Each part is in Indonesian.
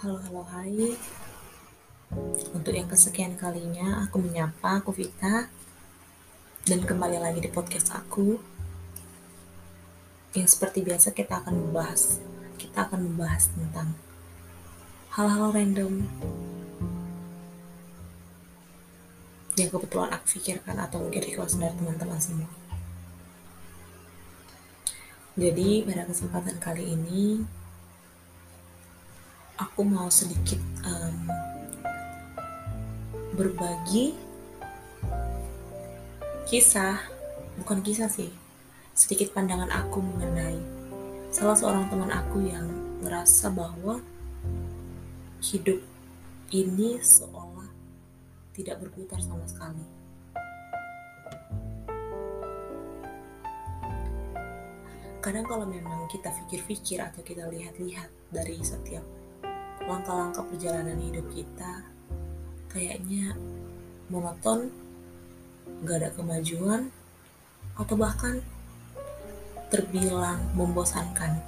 Halo, halo, hai. Untuk yang kesekian kalinya, aku menyapa, aku Vita. Dan kembali lagi di podcast aku. Yang seperti biasa kita akan membahas. Kita akan membahas tentang hal-hal random yang kebetulan aku pikirkan atau mungkin request dari teman-teman semua. Jadi pada kesempatan kali ini aku mau sedikit um, berbagi kisah, bukan kisah sih, sedikit pandangan aku mengenai salah seorang teman aku yang merasa bahwa hidup ini seolah tidak berputar sama sekali. Kadang kalau memang kita pikir-pikir atau kita lihat-lihat dari setiap langkah-langkah perjalanan hidup kita kayaknya monoton, gak ada kemajuan, atau bahkan terbilang membosankan.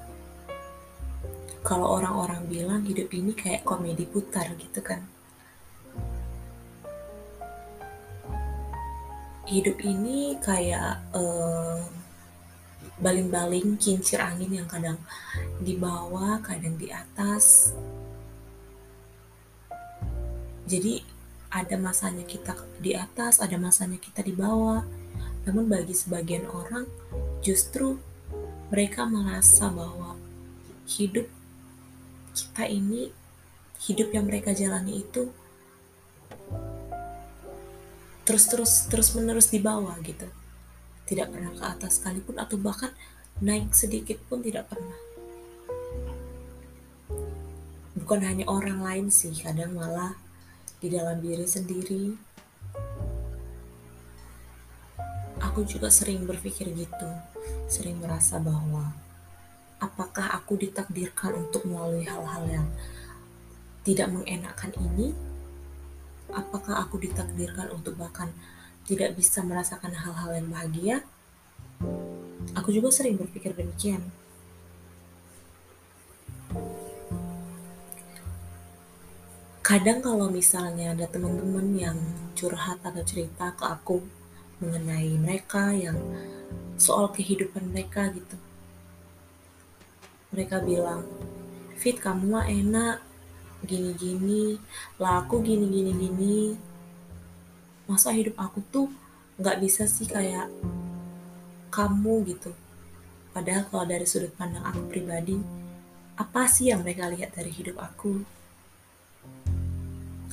Kalau orang-orang bilang hidup ini kayak komedi putar gitu kan. Hidup ini kayak baling baling-baling kincir angin yang kadang di bawah, kadang di atas, jadi ada masanya kita di atas, ada masanya kita di bawah. Namun bagi sebagian orang justru mereka merasa bahwa hidup kita ini hidup yang mereka jalani itu terus terus terus menerus di bawah gitu tidak pernah ke atas sekalipun atau bahkan naik sedikit pun tidak pernah bukan hanya orang lain sih kadang malah di dalam diri sendiri. Aku juga sering berpikir gitu, sering merasa bahwa apakah aku ditakdirkan untuk melalui hal-hal yang tidak mengenakan ini? Apakah aku ditakdirkan untuk bahkan tidak bisa merasakan hal-hal yang bahagia? Aku juga sering berpikir demikian. Kadang kalau misalnya ada teman-teman yang curhat atau cerita ke aku mengenai mereka yang soal kehidupan mereka gitu. Mereka bilang Fit kamu mah enak gini-gini. Lah aku gini-gini gini masa hidup aku tuh nggak bisa sih kayak kamu gitu? Padahal kalau dari sudut pandang aku pribadi apa sih yang mereka lihat dari hidup aku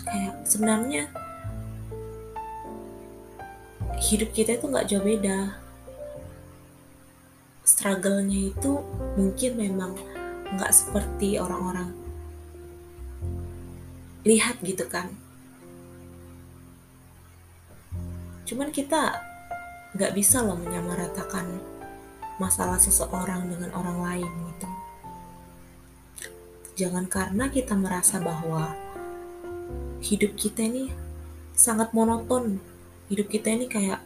kayak sebenarnya hidup kita itu nggak jauh beda. Struggle-nya itu mungkin memang nggak seperti orang-orang lihat gitu kan. Cuman kita nggak bisa loh menyamaratakan masalah seseorang dengan orang lain gitu. Jangan karena kita merasa bahwa hidup kita ini sangat monoton. Hidup kita ini kayak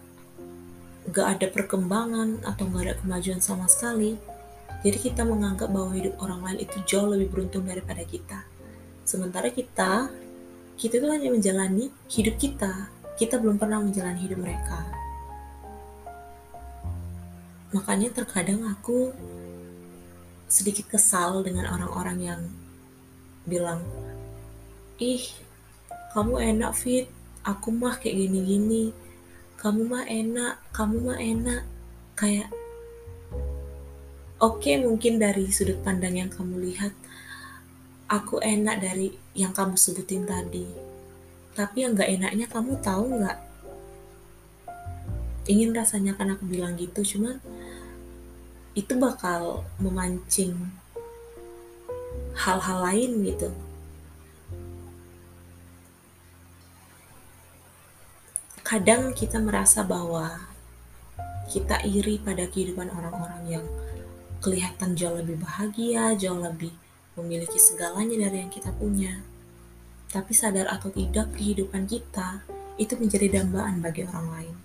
gak ada perkembangan atau gak ada kemajuan sama sekali. Jadi kita menganggap bahwa hidup orang lain itu jauh lebih beruntung daripada kita. Sementara kita kita itu hanya menjalani hidup kita. Kita belum pernah menjalani hidup mereka. Makanya terkadang aku sedikit kesal dengan orang-orang yang bilang ih kamu enak fit. Aku mah kayak gini-gini. Kamu mah enak kamu mah enak. Kayak oke okay, mungkin dari sudut pandang yang kamu lihat aku enak dari yang kamu sebutin tadi. Tapi yang gak enaknya kamu tahu nggak? Ingin rasanya kan aku bilang gitu cuman itu bakal memancing hal-hal lain gitu kadang kita merasa bahwa kita iri pada kehidupan orang-orang yang kelihatan jauh lebih bahagia, jauh lebih memiliki segalanya dari yang kita punya. Tapi sadar atau tidak kehidupan kita itu menjadi dambaan bagi orang lain.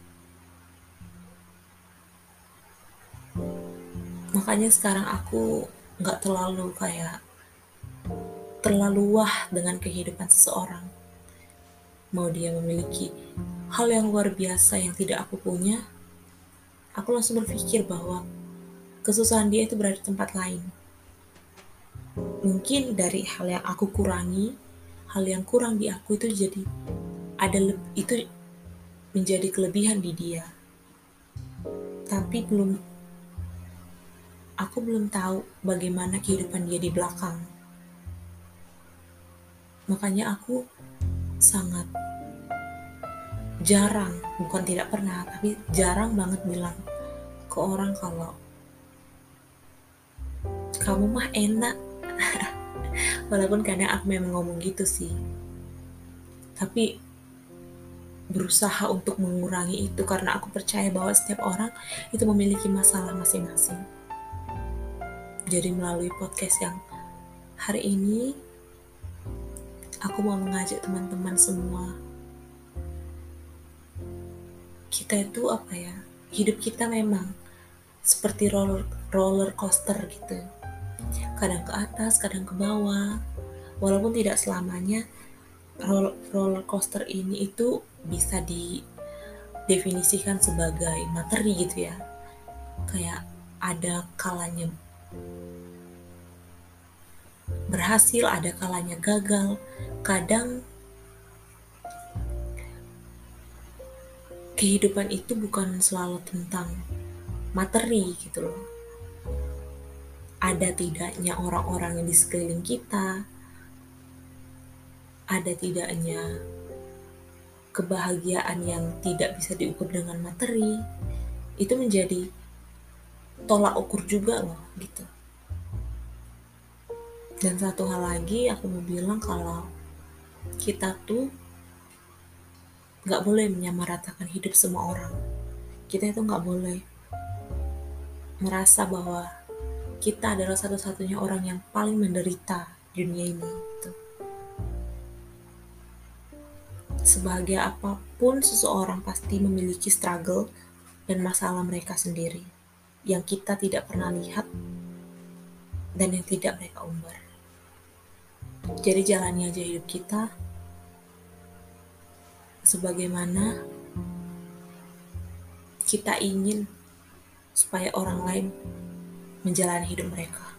Makanya sekarang aku nggak terlalu kayak terlalu wah dengan kehidupan seseorang. Mau dia memiliki hal yang luar biasa yang tidak aku punya, aku langsung berpikir bahwa kesusahan dia itu berada di tempat lain. Mungkin dari hal yang aku kurangi, hal yang kurang di aku itu jadi ada itu menjadi kelebihan di dia. Tapi belum aku belum tahu bagaimana kehidupan dia di belakang. Makanya aku sangat jarang, bukan tidak pernah, tapi jarang banget bilang ke orang kalau kamu mah enak. Walaupun kadang aku memang ngomong gitu sih. Tapi berusaha untuk mengurangi itu karena aku percaya bahwa setiap orang itu memiliki masalah masing-masing. Jadi melalui podcast yang hari ini aku mau mengajak teman-teman semua. Kita itu apa ya? Hidup kita memang seperti roller roller coaster gitu. Kadang ke atas kadang ke bawah. Walaupun tidak selamanya roller coaster ini itu bisa didefinisikan sebagai materi gitu ya. Kayak ada kalanya berhasil, ada kalanya gagal. Kadang kehidupan itu bukan selalu tentang materi gitu loh. Ada tidaknya orang-orang yang di sekeliling kita, ada tidaknya kebahagiaan yang tidak bisa diukur dengan materi, itu menjadi tolak ukur juga loh gitu. Dan satu hal lagi aku mau bilang kalau kita tuh nggak boleh menyamaratakan hidup semua orang. Kita itu nggak boleh merasa bahwa kita adalah satu-satunya orang yang paling menderita dunia ini. Gitu. Sebagai apa pun seseorang pasti memiliki struggle dan masalah mereka sendiri yang kita tidak pernah lihat dan yang tidak mereka umbar. Jadi jalani aja hidup kita sebagaimana kita ingin supaya orang lain menjalani hidup mereka.